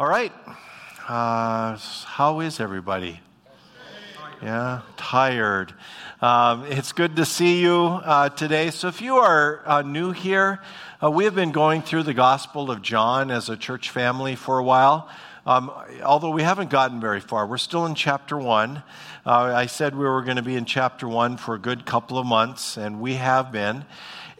All right. Uh, how is everybody? Yeah, tired. Um, it's good to see you uh, today. So, if you are uh, new here, uh, we have been going through the Gospel of John as a church family for a while. Um, although we haven't gotten very far, we're still in chapter one. Uh, I said we were going to be in chapter one for a good couple of months, and we have been.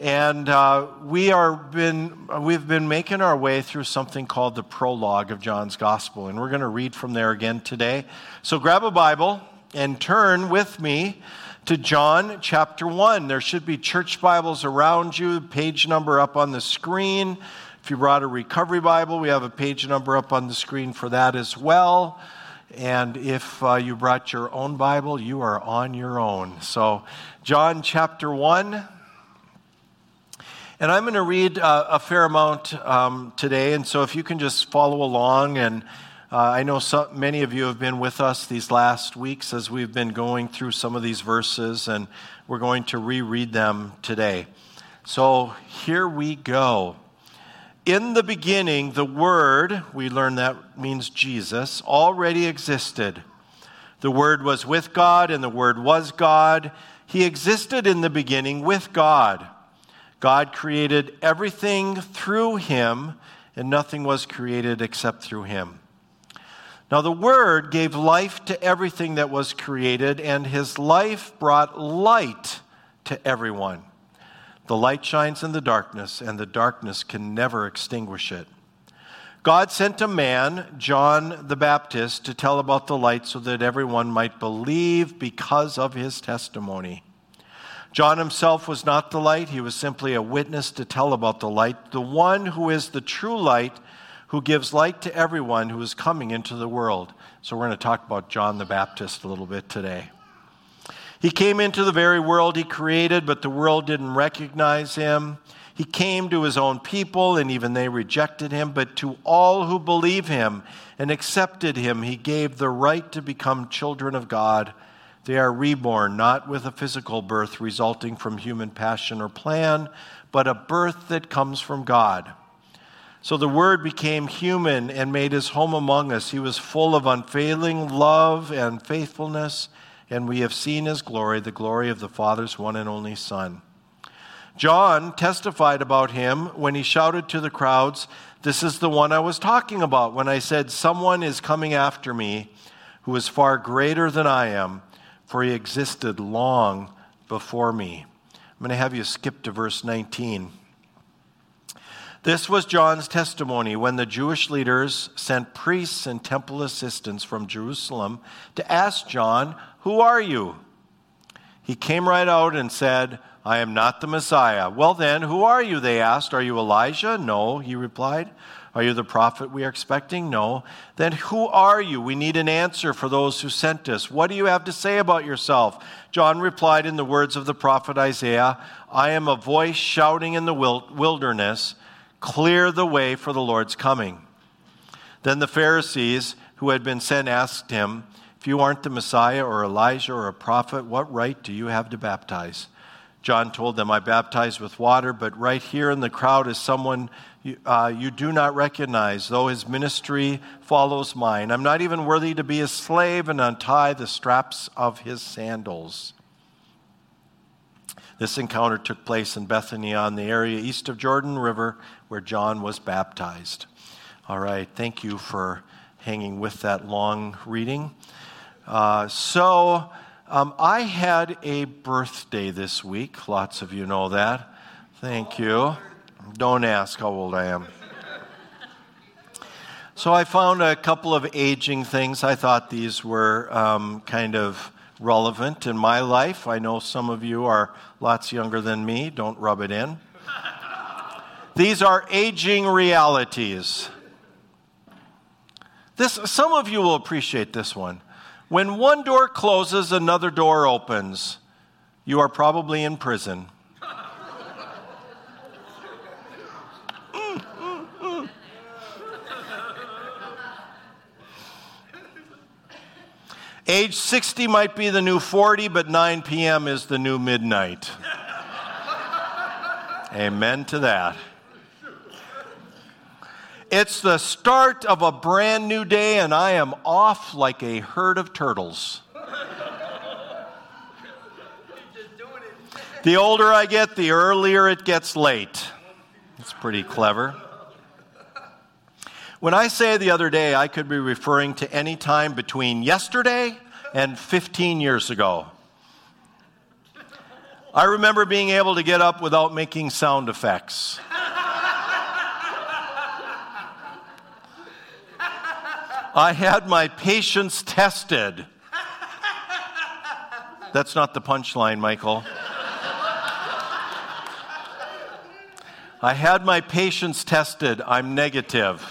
And uh, we are been, we've been making our way through something called the prologue of John's Gospel. And we're going to read from there again today. So grab a Bible and turn with me to John chapter 1. There should be church Bibles around you, page number up on the screen. If you brought a recovery Bible, we have a page number up on the screen for that as well. And if uh, you brought your own Bible, you are on your own. So, John chapter 1. And I'm going to read uh, a fair amount um, today, and so if you can just follow along. And uh, I know so, many of you have been with us these last weeks as we've been going through some of these verses, and we're going to reread them today. So here we go. In the beginning, the Word, we learn that means Jesus, already existed. The Word was with God, and the Word was God. He existed in the beginning with God. God created everything through him, and nothing was created except through him. Now, the Word gave life to everything that was created, and his life brought light to everyone. The light shines in the darkness, and the darkness can never extinguish it. God sent a man, John the Baptist, to tell about the light so that everyone might believe because of his testimony. John himself was not the light, he was simply a witness to tell about the light, the one who is the true light, who gives light to everyone who is coming into the world. So we're going to talk about John the Baptist a little bit today. He came into the very world he created, but the world didn't recognize him. He came to his own people, and even they rejected him. But to all who believe him and accepted him, he gave the right to become children of God they are reborn, not with a physical birth resulting from human passion or plan, but a birth that comes from God. So the Word became human and made his home among us. He was full of unfailing love and faithfulness, and we have seen his glory, the glory of the Father's one and only Son. John testified about him when he shouted to the crowds, This is the one I was talking about when I said, Someone is coming after me who is far greater than I am for he existed long before me. I'm going to have you skip to verse 19. This was John's testimony when the Jewish leaders sent priests and temple assistants from Jerusalem to ask John, Who are you? He came right out and said, I am not the Messiah. Well, then, who are you? They asked. Are you Elijah? No, he replied. Are you the prophet we are expecting? No. Then who are you? We need an answer for those who sent us. What do you have to say about yourself? John replied in the words of the prophet Isaiah I am a voice shouting in the wilderness, clear the way for the Lord's coming. Then the Pharisees who had been sent asked him, If you aren't the Messiah or Elijah or a prophet, what right do you have to baptize? John told them, I baptize with water, but right here in the crowd is someone you, uh, you do not recognize, though his ministry follows mine. I'm not even worthy to be a slave and untie the straps of his sandals. This encounter took place in Bethany on the area east of Jordan River where John was baptized. All right, thank you for hanging with that long reading. Uh, so, um, I had a birthday this week. Lots of you know that. Thank you. Don't ask how old I am. So I found a couple of aging things. I thought these were um, kind of relevant in my life. I know some of you are lots younger than me. Don't rub it in. These are aging realities. This, some of you will appreciate this one. When one door closes, another door opens. You are probably in prison. Age 60 might be the new 40, but 9 p.m. is the new midnight. Amen to that. It's the start of a brand new day, and I am off like a herd of turtles. The older I get, the earlier it gets late. It's pretty clever. When I say the other day, I could be referring to any time between yesterday and 15 years ago. I remember being able to get up without making sound effects. I had my patience tested. That's not the punchline, Michael. I had my patience tested. I'm negative.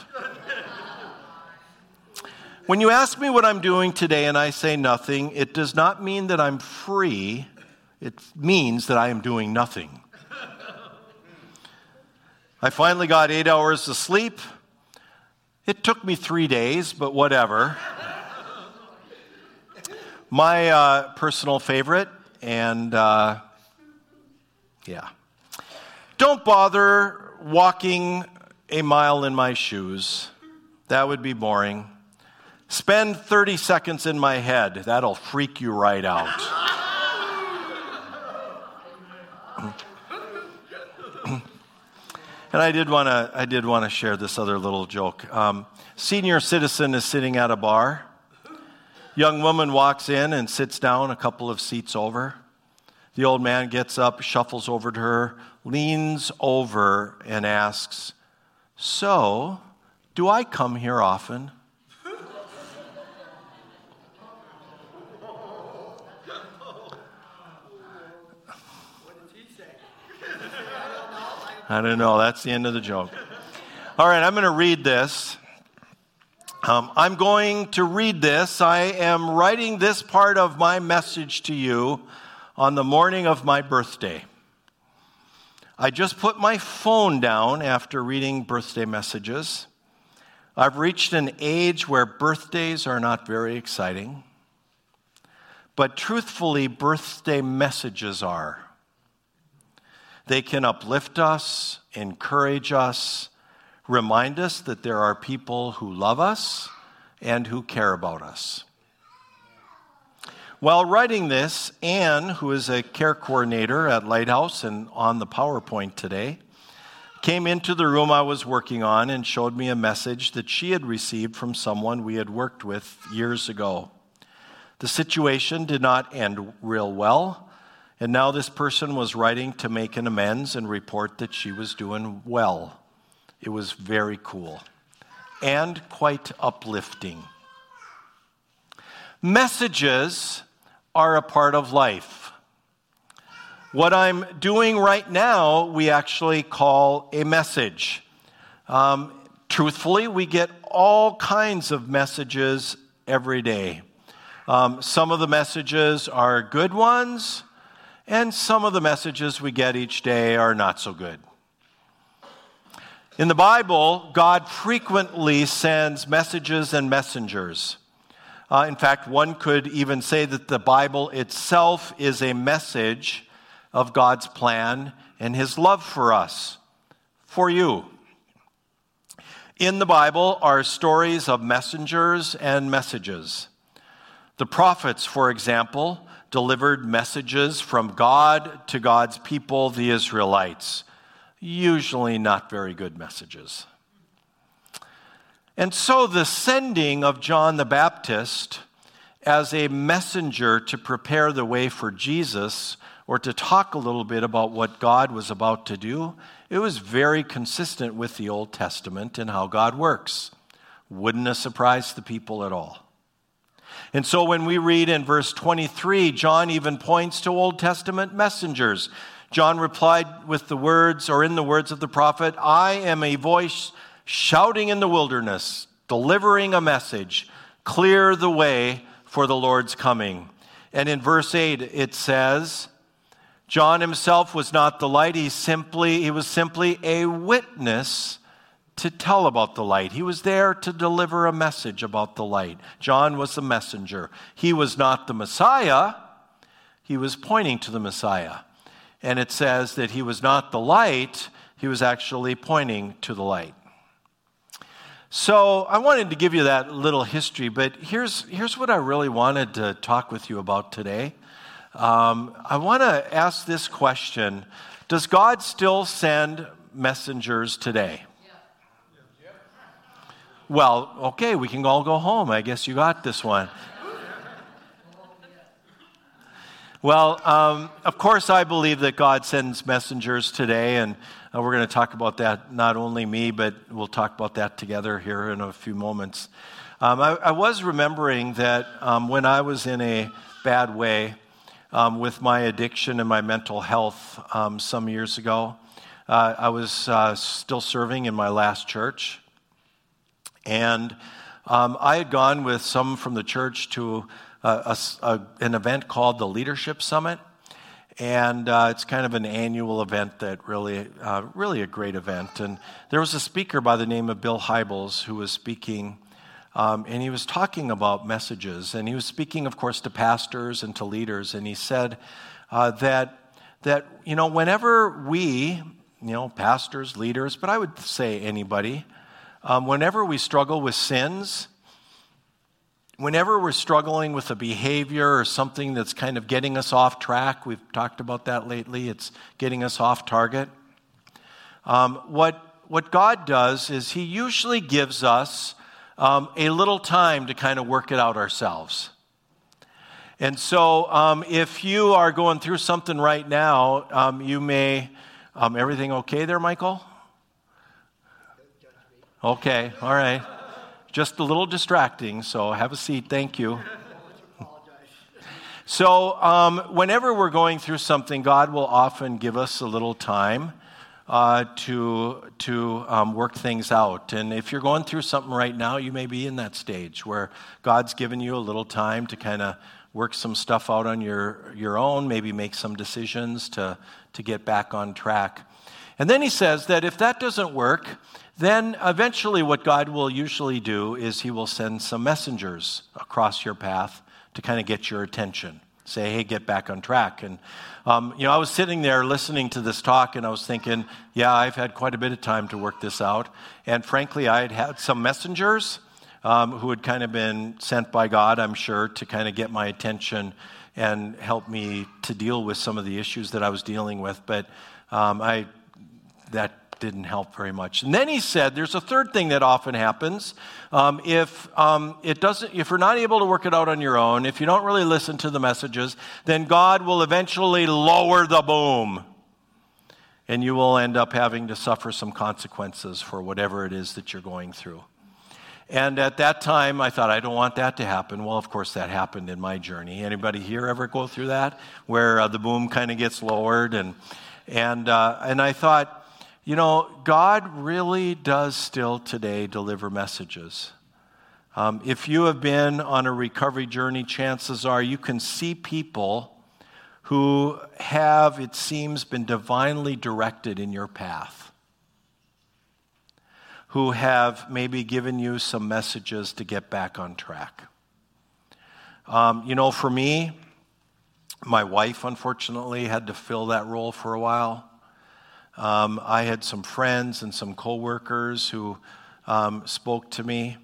When you ask me what I'm doing today and I say nothing, it does not mean that I'm free. It means that I am doing nothing. I finally got eight hours of sleep. It took me three days, but whatever. My uh, personal favorite, and uh, yeah. Don't bother walking a mile in my shoes. That would be boring. Spend 30 seconds in my head. That'll freak you right out. And I did want to I did want to share this other little joke. Um, senior citizen is sitting at a bar. Young woman walks in and sits down a couple of seats over. The old man gets up, shuffles over to her, leans over, and asks, So, do I come here often? I don't know. That's the end of the joke. All right, I'm going to read this. Um, I'm going to read this. I am writing this part of my message to you on the morning of my birthday. I just put my phone down after reading birthday messages. I've reached an age where birthdays are not very exciting, but truthfully, birthday messages are. They can uplift us, encourage us, remind us that there are people who love us and who care about us. While writing this, Anne, who is a care coordinator at Lighthouse and on the PowerPoint today, came into the room I was working on and showed me a message that she had received from someone we had worked with years ago. The situation did not end real well, and now this person was writing to make an amends and report that she was doing well. It was very cool and quite uplifting. Messages are a part of life. What I'm doing right now, we actually call a message. Um, truthfully, we get all kinds of messages every day. Um, some of the messages are good ones, and some of the messages we get each day are not so good. In the Bible, God frequently sends messages and messengers. Uh, in fact, one could even say that the Bible itself is a message of God's plan and His love for us, for you. In the Bible are stories of messengers and messages. The prophets, for example, delivered messages from God to God's people, the Israelites. Usually not very good messages. And so the sending of John the Baptist as a messenger to prepare the way for Jesus or to talk a little bit about what God was about to do, it was very consistent with the Old Testament and how God works. Wouldn't have surprised the people at all. And so when we read in verse 23, John even points to Old Testament messengers. John replied with the words, or in the words of the prophet, I am a voice shouting in the wilderness, delivering a message, clear the way for the Lord's coming. And in verse 8 it says, John himself was not the light, he simply he was simply a witness to tell about the light. He was there to deliver a message about the light. John was the messenger. He was not the Messiah, he was pointing to the Messiah. And it says that he was not the light, he was actually pointing to the light. So I wanted to give you that little history, but here's, here's what I really wanted to talk with you about today. Um, I want to ask this question Does God still send messengers today? Well, okay, we can all go home. I guess you got this one. Well, um, of course, I believe that God sends messengers today, and uh, we're going to talk about that, not only me, but we'll talk about that together here in a few moments. Um, I, I, was remembering that um, when I was in a bad way um, with my addiction and my mental health um, some years ago, uh, I was uh, still serving in my last church. And um, I had gone with some from the church to a, a, an event called the Leadership Summit. And uh, it's kind of an annual event that really, uh, really a great event. And there was a speaker by the name of Bill Hybels who was speaking, um, and he was talking about messages. And he was speaking, of course, to pastors and to leaders. And he said uh, that, that, you know, whenever we, you know, pastors, leaders, but I would say anybody, um, whenever we struggle with sins, whenever we're struggling with a behavior or something that's kind of getting us off track, we've talked about that lately, it's getting us off target. Um, what, what God does is He usually gives us um, a little time to kind of work it out ourselves. And so, um, if you are going through something right now, um, you may. Um, everything okay there, Michael? Okay, all right just a little distracting, so have a seat. Thank you. So, um, whenever we're going through something, God will often give us a little time uh, to, to um, work things out. And if you're going through something right now, you may be in that stage where God's given you a little time to kind of work some stuff out on your, your own, maybe make some decisions to, to get back on track. And then he says that if that doesn't work, then eventually, what God will usually do is He will send some messengers across your path to kind of get your attention. Say, hey, get back on track. And, um, you know, I was sitting there listening to this talk and I was thinking, yeah, I've had quite a bit of time to work this out. And frankly, I had had some messengers um, who had kind of been sent by God, I'm sure, to kind of get my attention and help me to deal with some of the issues that I was dealing with. But um, I, that didn't help very much. And then he said, there's a third thing that often happens. Um, if um, it doesn't, if you're not able to work it out on your own, if you don't really listen to the messages, then God will eventually lower the boom. And you will end up having to suffer some consequences for whatever it is that you're going through. And at that time, I thought, I don't want that to happen. Well, of course, that happened in my journey. Anybody here ever go through that, where uh, the boom kind of gets lowered? And and uh, and I thought, you know, God really does still today deliver messages. Um, if you have been on a recovery journey, chances are you can see people who have, it seems, been divinely directed in your path, who have maybe given you some messages to get back on track. Um, you know, for me, my wife, unfortunately, had to fill that role for a while. Um, I had some friends and some coworkers who um, spoke to me.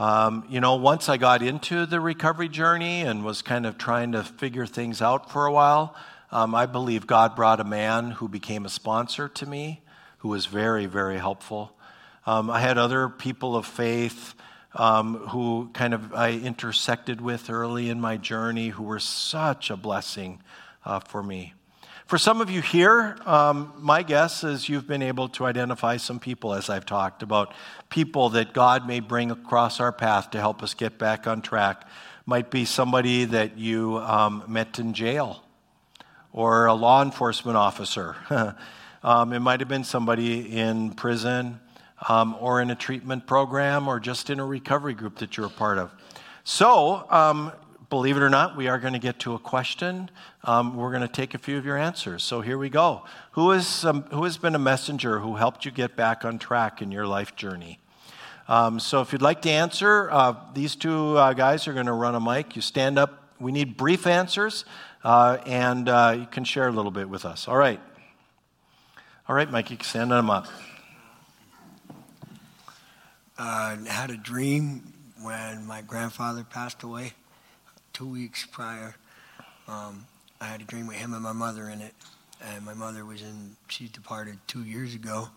Um, you know, once I got into the recovery journey and was kind of trying to figure things out for a while, um, I believe God brought a man who became a sponsor to me, who was very, very helpful. Um, I had other people of faith um, who kind of I intersected with early in my journey who were such a blessing uh, for me. For some of you here, um, my guess is you've been able to identify some people, as I've talked about, people that God may bring across our path to help us get back on track. Might be somebody that you um, met in jail or a law enforcement officer. um, it might have been somebody in prison um, or in a treatment program or just in a recovery group that you're a part of. So, um, believe it or not, we are going to get to a question. Um, we're going to take a few of your answers. So here we go. Who, is, um, who has been a messenger who helped you get back on track in your life journey? Um, so if you'd like to answer, uh, these two uh, guys are going to run a mic. You stand up. We need brief answers, uh, and uh, you can share a little bit with us. All right. All right, Mike, you can stand them up. uh, had a dream when my grandfather passed away two weeks prior. Um, I had a dream with him and my mother in it. And my mother was in, she departed two years ago.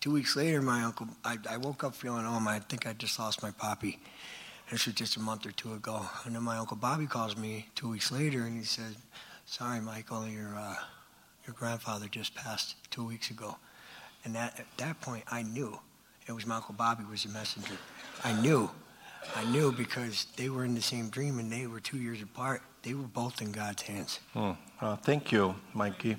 Two weeks later, my uncle, I, I woke up feeling, oh, my, I think I just lost my poppy. And this was just a month or two ago. And then my uncle Bobby calls me two weeks later and he said, sorry, Michael, your, uh, your grandfather just passed two weeks ago. And that, at that point, I knew it was my uncle Bobby was the messenger. I knew. I knew because they were in the same dream and they were two years apart. They were both in God's hands. Hmm. Uh, thank you, Mikey.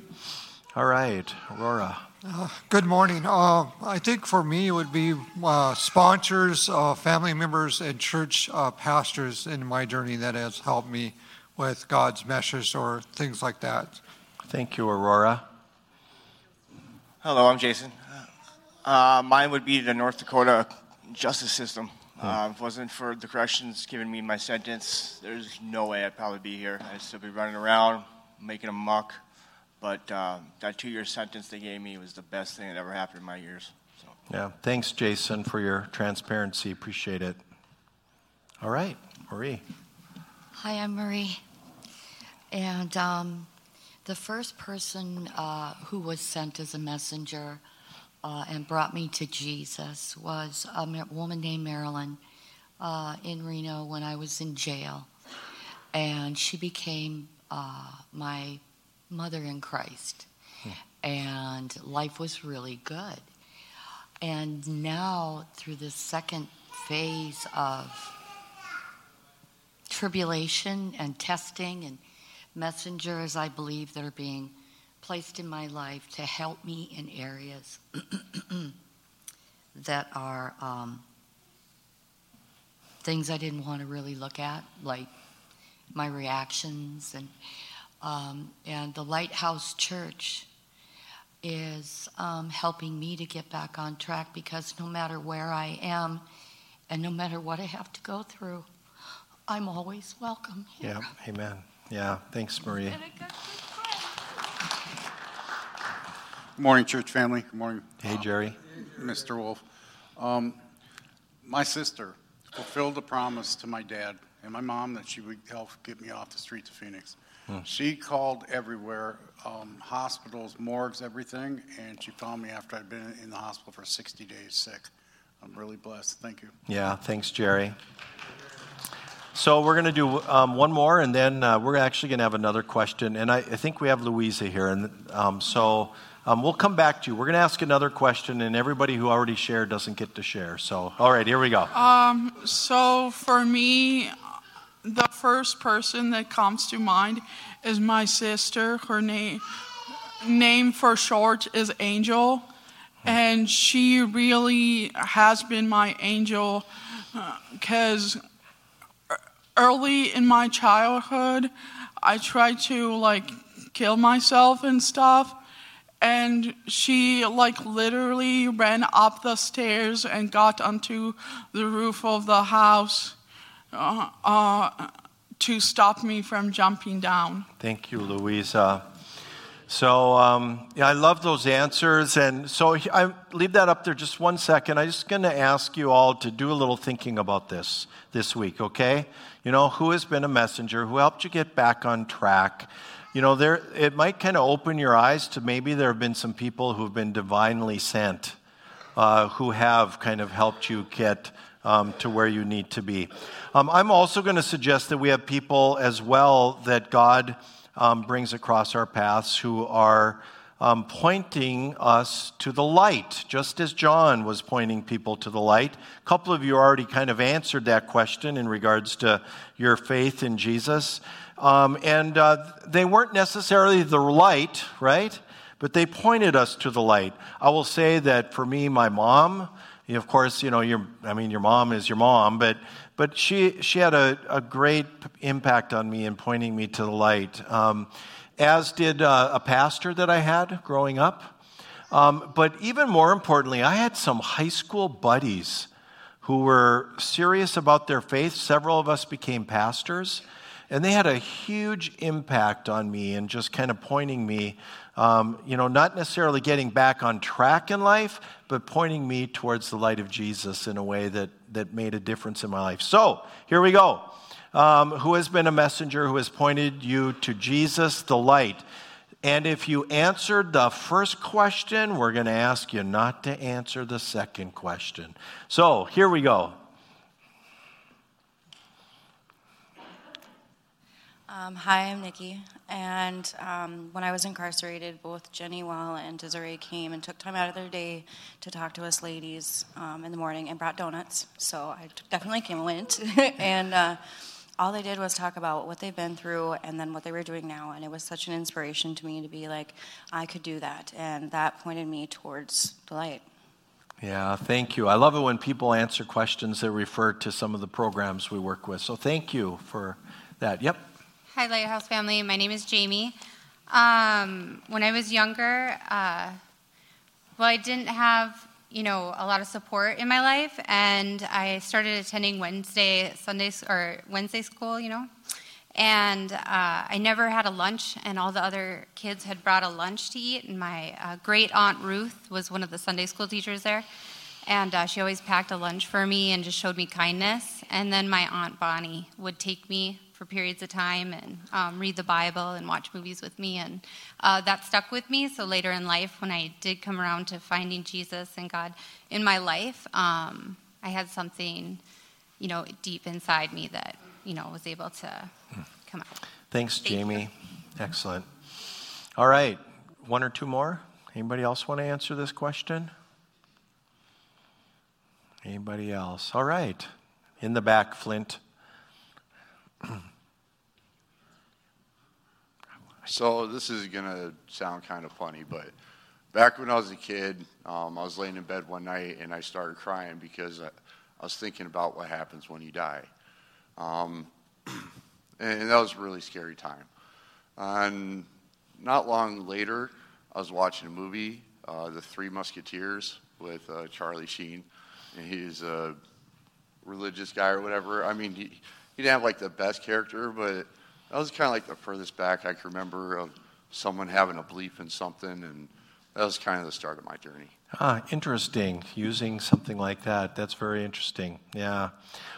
All right, Aurora. Uh, good morning. Uh, I think for me it would be uh, sponsors, uh, family members, and church uh, pastors in my journey that has helped me with God's message or things like that. Thank you, Aurora. Hello, I'm Jason. Uh, mine would be the North Dakota justice system. Uh, if it wasn't for the corrections giving me my sentence, there's no way I'd probably be here. I'd still be running around, making a muck. But uh, that two year sentence they gave me was the best thing that ever happened in my years. So. Yeah, thanks, Jason, for your transparency. Appreciate it. All right, Marie. Hi, I'm Marie. And um, the first person uh, who was sent as a messenger uh, and brought me to Jesus was a woman named Marilyn uh, in Reno when I was in jail. And she became uh, my mother in Christ. Hmm. And life was really good. And now, through this second phase of tribulation and testing and messengers, I believe, that are being placed in my life to help me in areas that are um, things I didn't want to really look at, like my reactions and um, and the Lighthouse Church is um, helping me to get back on track because no matter where I am and no matter what I have to go through, I'm always welcome here. Yeah, amen. Yeah, thanks, Maria. Good morning, church family. Good morning. Hey, Jerry. Mr. Wolf. Um, my sister fulfilled a promise to my dad and my mom that she would help get me off the streets of Phoenix. Hmm. She called everywhere, um, hospitals, morgues, everything, and she found me after I'd been in the hospital for 60 days sick. I'm really blessed. Thank you. Yeah, thanks, Jerry. So we're going to do um, one more, and then uh, we're actually going to have another question. And I, I, think we have Louisa here, and um, so um, we'll come back to you. We're going to ask another question, and everybody who already shared doesn't get to share. So, all right, here we go. Um, so for me, the first person that comes to mind is my sister. Her name name for short is Angel, and she really has been my angel because uh, early in my childhood, I tried to like kill myself and stuff. And she like literally ran up the stairs and got onto the roof of the house uh, uh, to stop me from jumping down. Thank you, Louisa. So, um, yeah, I love those answers. And so I leave that up there just one second. I'm just going to ask you all to do a little thinking about this this week, okay? You know, who has been a messenger? Who helped you get back on track? You know, there, it might kind of open your eyes to maybe there have been some people who've been divinely sent, uh, who have kind of helped you get um, to where you need to be. Um, I'm also going to suggest that we have people as well that God um, brings across our paths who are um, pointing us to the light, just as John was pointing people to the light. A couple of you already kind of answered that question in regards to your faith in Jesus. Um, and uh, they weren't necessarily the light, right? But they pointed us to the light. I will say that for me, my mom, of course, you know, your, I mean, your mom is your mom, but, but she, she had a, a great impact on me in pointing me to the light, um, as did uh, a pastor that I had growing up. Um, but even more importantly, I had some high school buddies who were serious about their faith. Several of us became pastors. And they had a huge impact on me and just kind of pointing me, um, you know, not necessarily getting back on track in life, but pointing me towards the light of Jesus in a way that, that made a difference in my life. So here we go. Um, who has been a messenger who has pointed you to Jesus, the light? And if you answered the first question, we're going to ask you not to answer the second question. So here we go. Um, hi, I'm Nikki. And um, when I was incarcerated, both Jenny Wall and Desiree came and took time out of their day to talk to us ladies um, in the morning and brought donuts. So I definitely came and went. and uh, all they did was talk about what they've been through and then what they were doing now. And it was such an inspiration to me to be like, I could do that. And that pointed me towards the light. Yeah, thank you. I love it when people answer questions that refer to some of the programs we work with. So thank you for that. Yep. Hi, Lighthouse family. My name is Jamie. Um, when I was younger, uh, well, I didn't have you know, a lot of support in my life, and I started attending Wednesday Sunday or Wednesday school, you know, and uh, I never had a lunch, and all the other kids had brought a lunch to eat, and my uh, great aunt Ruth was one of the Sunday school teachers there, and uh, she always packed a lunch for me and just showed me kindness, and then my aunt Bonnie would take me for periods of time and um, read the Bible and watch movies with me. And uh, that stuck with me. So later in life, when I did come around to finding Jesus and God in my life, um, I had something, you know, deep inside me that, you know, was able to come out. Thanks, Thank Jamie. You. Excellent. All right, one or two more. Anybody else want to answer this question? Anybody else? All right. In the back, Flint. so this is to sound kind of funny, but back when I was a kid, um, I was laying in bed one night and I started crying because I, I was thinking about what happens when you die. Um, and that was a really scary time. And not long later, I was watching a movie, uh, The Three Musketeers, with uh, Charlie Sheen. And he's a religious guy or whatever. I mean, he, he didn't have like the best character, but that was kind of like the furthest back I can remember of someone having a belief in something, and that was kind of the start of my journey. Ah, interesting. Using something like that. That's very interesting. Yeah.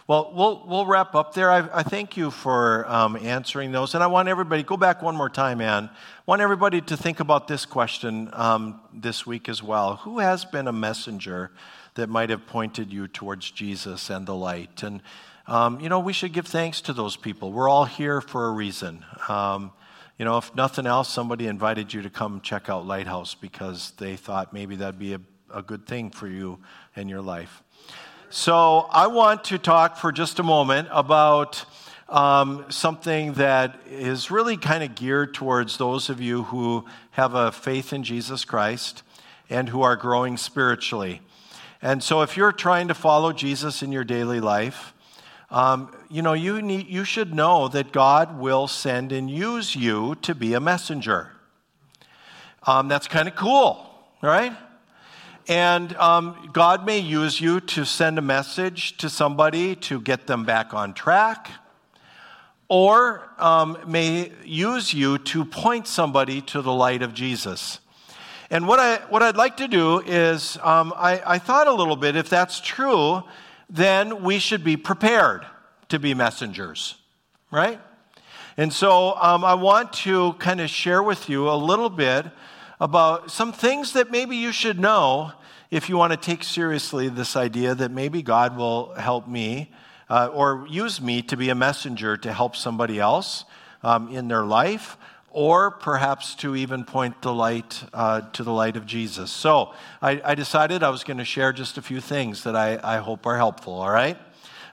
Well, we'll, we'll wrap up there. I, I thank you for um, answering those. And I want everybody, go back one more time, Ann. I want everybody to think about this question um, this week as well. Who has been a messenger that might have pointed you towards Jesus and the light? And um, you know, we should give thanks to those people. We're all here for a reason. Um, you know, if nothing else, somebody invited you to come check out Lighthouse because they thought maybe that'd be a, a good thing for you in your life. So I want to talk for just a moment about um, something that is really kind of geared towards those of you who have a faith in Jesus Christ and who are growing spiritually. And so if you're trying to follow Jesus in your daily life, um, you know, you, need, you should know that God will send and use you to be a messenger. Um, that's kind of cool, right? And um, God may use you to send a message to somebody to get them back on track, or um, may use you to point somebody to the light of Jesus. And what, I, what I'd like to do is, um, I, I thought a little bit, if that's true, then we should be prepared to be messengers, right? And so um, I want to kind of share with you a little bit about some things that maybe you should know if you want to take seriously this idea that maybe God will help me uh, or use me to be a messenger to help somebody else um, in their life or perhaps to even point the light uh, to the light of Jesus. So I, I decided I was going to share just a few things that I, I hope are helpful, all right?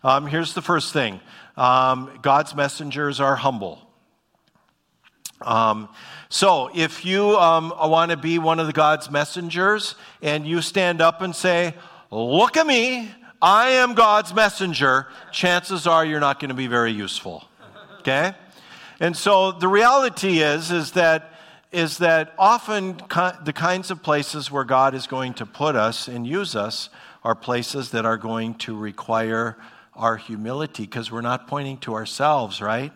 Um, here's the first thing um, God's messengers are humble. Um, so, if you um, want to be one of the God's messengers and you stand up and say, Look at me, I am God's messenger, chances are you're not going to be very useful. Okay? And so the reality is, is that, is that often the kinds of places where God is going to put us and use us are places that are going to require our humility because we're not pointing to ourselves, right?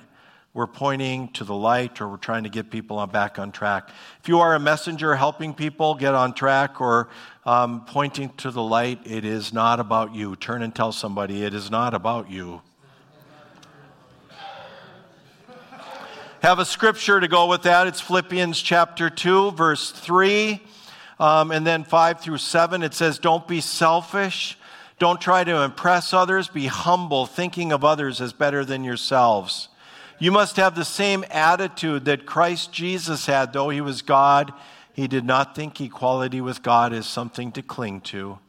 we're pointing to the light or we're trying to get people on, back on track. If you are a messenger helping people get on track or um, pointing to the light, it is not about you. Turn and tell somebody it is not about you. Have a scripture to go with that. It's Philippians chapter 2, verse 3, um, and then 5 through 7. It says, Don't be selfish. Don't try to impress others. Be humble, thinking of others as better than yourselves. You must have the same attitude that Christ Jesus had, though he was God. He did not think equality with God as something to cling to.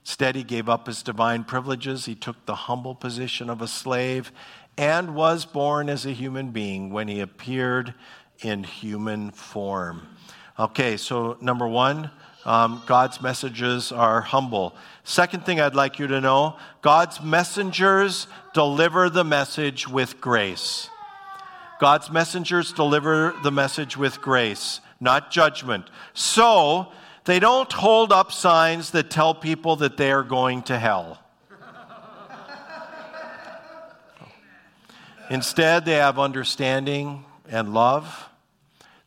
Instead, he gave up his divine privileges. He took the humble position of a slave and was born as a human being when he appeared in human form. Okay, so number one, um, God's messages are humble. Second thing I'd like you to know God's messengers deliver the message with grace. God's messengers deliver the message with grace, not judgment. So, they don't hold up signs that tell people that they are going to hell. Instead, they have understanding and love.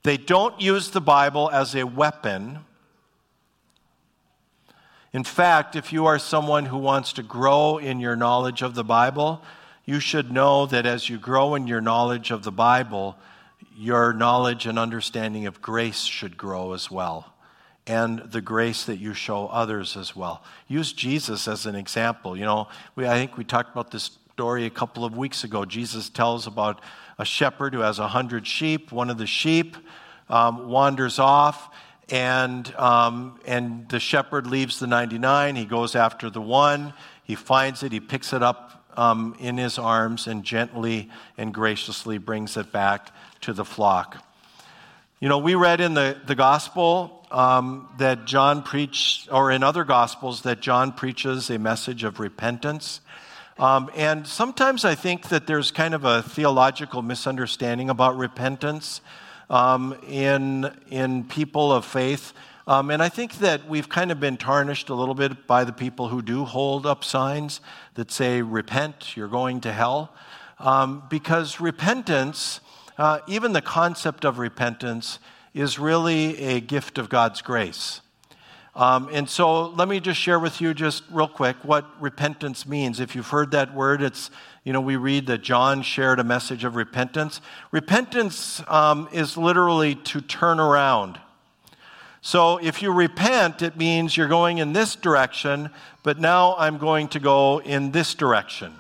They don't use the Bible as a weapon. In fact, if you are someone who wants to grow in your knowledge of the Bible, you should know that as you grow in your knowledge of the Bible, your knowledge and understanding of grace should grow as well, and the grace that you show others as well. Use Jesus as an example. You know, we, I think we talked about this story a couple of weeks ago. Jesus tells about a shepherd who has a hundred sheep. One of the sheep um, wanders off, and, um, and the shepherd leaves the 99. He goes after the one. He finds it, he picks it up um, in his arms and gently and graciously brings it back to the flock. You know, we read in the, the gospel um, that John preached, or in other gospels, that John preaches a message of repentance. Um, and sometimes I think that there's kind of a theological misunderstanding about repentance um, in, in people of faith. Um, and I think that we've kind of been tarnished a little bit by the people who do hold up signs that say, repent, you're going to hell. Um, because repentance, uh, even the concept of repentance, is really a gift of God's grace. Um, and so let me just share with you, just real quick, what repentance means. If you've heard that word, it's, you know, we read that John shared a message of repentance. Repentance um, is literally to turn around. So if you repent, it means you're going in this direction, but now I'm going to go in this direction.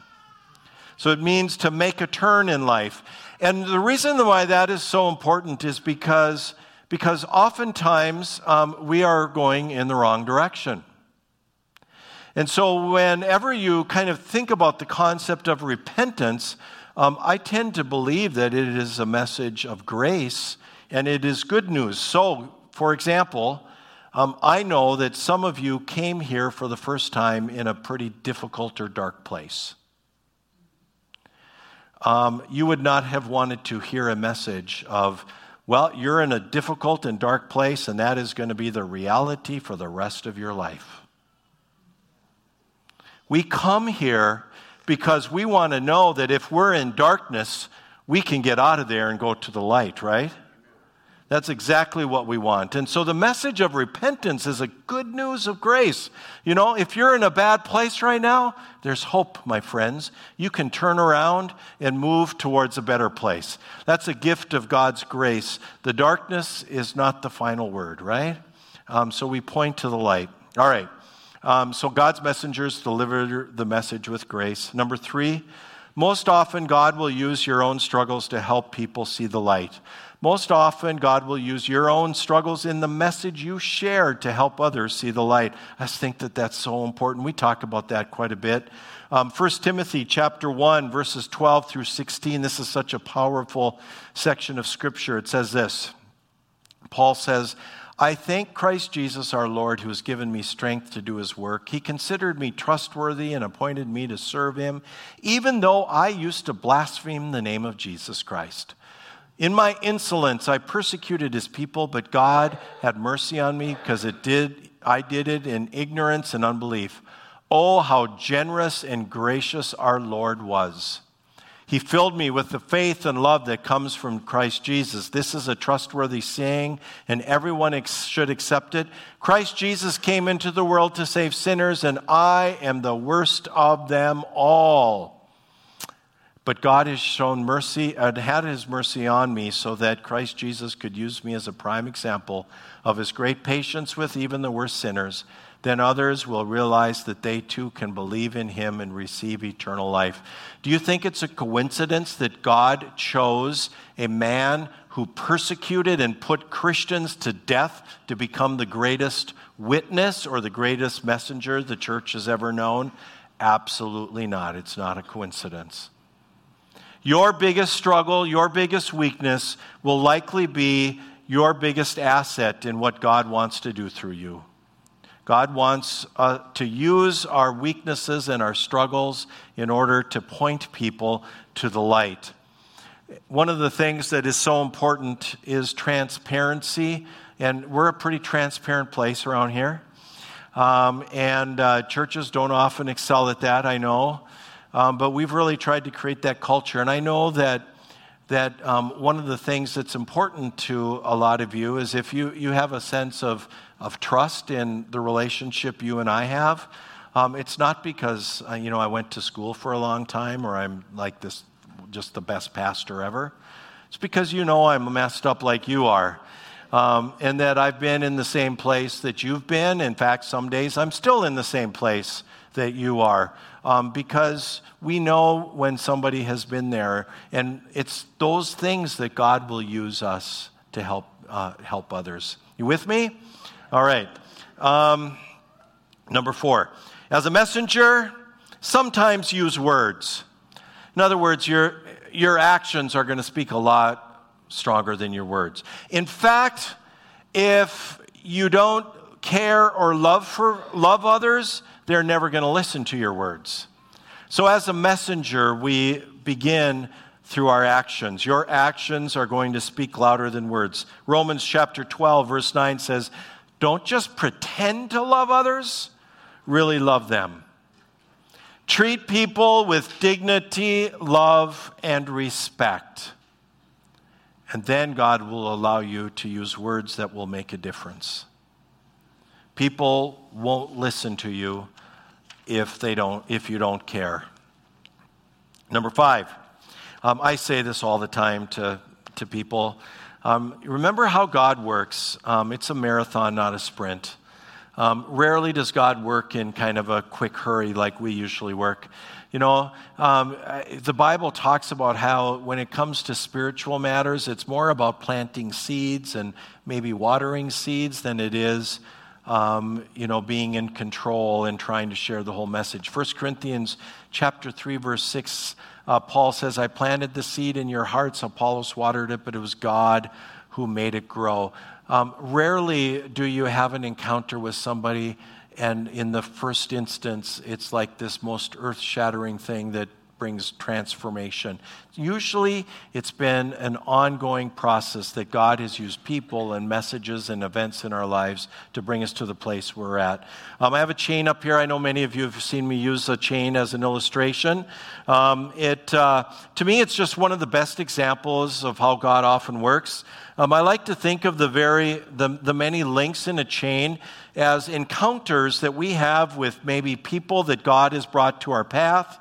So it means to make a turn in life. And the reason why that is so important is because, because oftentimes um, we are going in the wrong direction. And so, whenever you kind of think about the concept of repentance, um, I tend to believe that it is a message of grace and it is good news. So, for example, um, I know that some of you came here for the first time in a pretty difficult or dark place. Um, you would not have wanted to hear a message of, well, you're in a difficult and dark place, and that is going to be the reality for the rest of your life. We come here because we want to know that if we're in darkness, we can get out of there and go to the light, right? That's exactly what we want. And so the message of repentance is a good news of grace. You know, if you're in a bad place right now, there's hope, my friends. You can turn around and move towards a better place. That's a gift of God's grace. The darkness is not the final word, right? Um, so we point to the light. All right. Um, so God's messengers deliver the message with grace. Number three, most often God will use your own struggles to help people see the light. Most often, God will use your own struggles in the message you share to help others see the light. I think that that's so important. We talk about that quite a bit. Um, 1 Timothy chapter 1, verses 12 through 16. This is such a powerful section of Scripture. It says this Paul says, I thank Christ Jesus our Lord, who has given me strength to do his work. He considered me trustworthy and appointed me to serve him, even though I used to blaspheme the name of Jesus Christ. In my insolence, I persecuted his people, but God had mercy on me because it did, I did it in ignorance and unbelief. Oh, how generous and gracious our Lord was. He filled me with the faith and love that comes from Christ Jesus. This is a trustworthy saying, and everyone ex- should accept it. Christ Jesus came into the world to save sinners, and I am the worst of them all. But God has shown mercy and had his mercy on me so that Christ Jesus could use me as a prime example of his great patience with even the worst sinners then others will realize that they too can believe in him and receive eternal life. Do you think it's a coincidence that God chose a man who persecuted and put Christians to death to become the greatest witness or the greatest messenger the church has ever known? Absolutely not. It's not a coincidence. Your biggest struggle, your biggest weakness will likely be your biggest asset in what God wants to do through you. God wants uh, to use our weaknesses and our struggles in order to point people to the light. One of the things that is so important is transparency, and we're a pretty transparent place around here. Um, and uh, churches don't often excel at that, I know. Um, but we've really tried to create that culture. And I know that, that um, one of the things that's important to a lot of you is if you, you have a sense of of trust in the relationship you and I have. Um, it's not because, uh, you know, I went to school for a long time or I'm like this, just the best pastor ever. It's because you know I'm messed up like you are. Um, and that I've been in the same place that you've been. In fact, some days I'm still in the same place that you are. Um, because we know when somebody has been there, and it's those things that God will use us to help, uh, help others. You with me? All right. Um, number four. As a messenger, sometimes use words. In other words, your, your actions are going to speak a lot stronger than your words. In fact, if you don't care or love for love others, they're never going to listen to your words. So as a messenger, we begin through our actions. Your actions are going to speak louder than words. Romans chapter 12 verse 9 says, don't just pretend to love others, really love them. Treat people with dignity, love, and respect. And then God will allow you to use words that will make a difference. People won't listen to you if they don't if you don't care. Number five, um, I say this all the time to, to people. Um, remember how God works. Um, it's a marathon, not a sprint. Um, rarely does God work in kind of a quick hurry like we usually work. You know, um, the Bible talks about how when it comes to spiritual matters, it's more about planting seeds and maybe watering seeds than it is, um, you know, being in control and trying to share the whole message. 1 Corinthians chapter 3, verse 6 uh, Paul says, I planted the seed in your hearts, Apollos watered it, but it was God who made it grow. Um, rarely do you have an encounter with somebody, and in the first instance, it's like this most earth shattering thing that brings transformation. Usually, it's been an ongoing process that God has used people and messages and events in our lives to bring us to the place we're at. Um, I have a chain up here. I know many of you have seen me use a chain as an illustration. Um, it, uh, to me, it's just one of the best examples of how God often works. Um, I like to think of the very the, the many links in a chain as encounters that we have with maybe people that God has brought to our path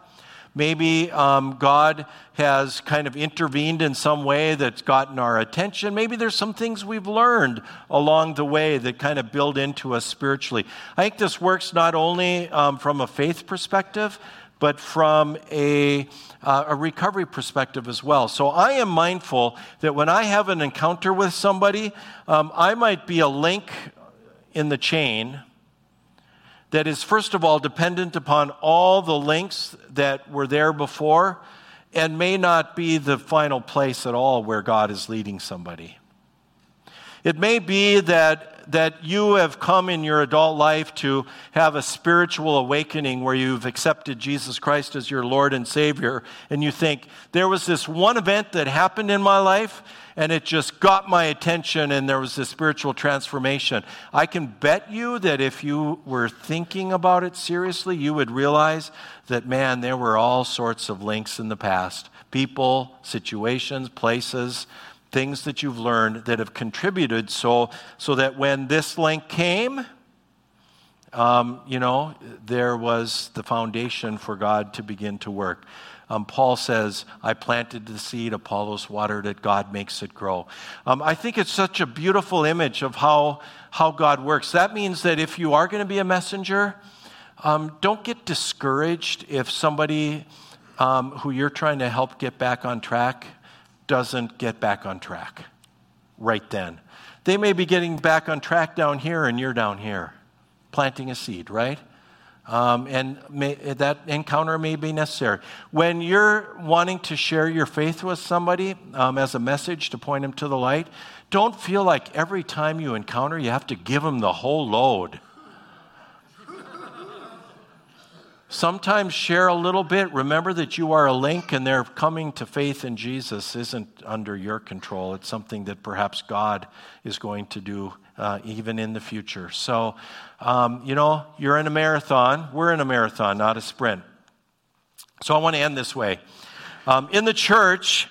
Maybe um, God has kind of intervened in some way that's gotten our attention. Maybe there's some things we've learned along the way that kind of build into us spiritually. I think this works not only um, from a faith perspective, but from a, uh, a recovery perspective as well. So I am mindful that when I have an encounter with somebody, um, I might be a link in the chain that is, first of all, dependent upon all the links that were there before and may not be the final place at all where God is leading somebody. It may be that, that you have come in your adult life to have a spiritual awakening where you've accepted Jesus Christ as your Lord and Savior, and you think, there was this one event that happened in my life, and it just got my attention, and there was this spiritual transformation. I can bet you that if you were thinking about it seriously, you would realize that, man, there were all sorts of links in the past people, situations, places things that you've learned that have contributed so, so that when this link came, um, you know, there was the foundation for God to begin to work. Um, Paul says, I planted the seed, Apollos watered it, God makes it grow. Um, I think it's such a beautiful image of how, how God works. That means that if you are going to be a messenger, um, don't get discouraged if somebody um, who you're trying to help get back on track doesn't get back on track right then. They may be getting back on track down here, and you're down here, planting a seed, right? Um, and may, that encounter may be necessary. When you're wanting to share your faith with somebody um, as a message to point them to the light, don't feel like every time you encounter, you have to give them the whole load. Sometimes share a little bit. Remember that you are a link and their coming to faith in Jesus isn't under your control. It's something that perhaps God is going to do uh, even in the future. So, um, you know, you're in a marathon. We're in a marathon, not a sprint. So I want to end this way. Um, in the church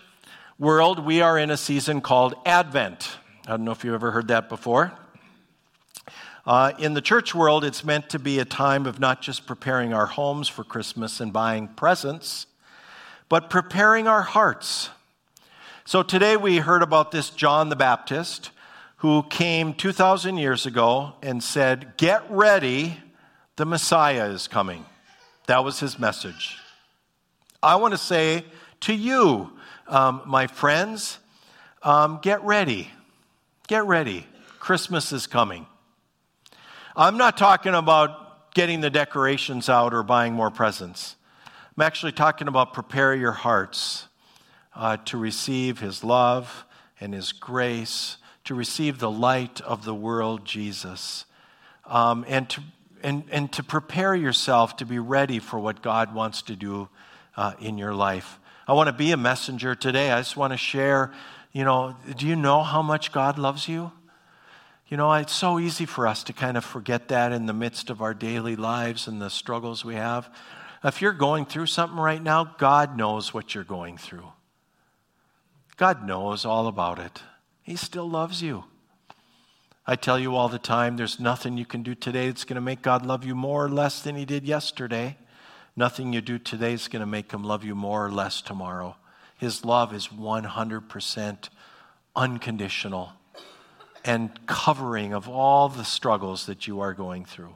world, we are in a season called Advent. I don't know if you've ever heard that before. Uh, in the church world, it's meant to be a time of not just preparing our homes for Christmas and buying presents, but preparing our hearts. So today we heard about this John the Baptist who came 2,000 years ago and said, Get ready, the Messiah is coming. That was his message. I want to say to you, um, my friends, um, get ready. Get ready. Christmas is coming. I'm not talking about getting the decorations out or buying more presents. I'm actually talking about prepare your hearts uh, to receive His love and His grace, to receive the light of the world, Jesus, um, and, to, and, and to prepare yourself to be ready for what God wants to do uh, in your life. I want to be a messenger today. I just want to share, you know, do you know how much God loves you? You know, it's so easy for us to kind of forget that in the midst of our daily lives and the struggles we have. If you're going through something right now, God knows what you're going through. God knows all about it. He still loves you. I tell you all the time, there's nothing you can do today that's going to make God love you more or less than He did yesterday. Nothing you do today is going to make Him love you more or less tomorrow. His love is 100% unconditional and covering of all the struggles that you are going through.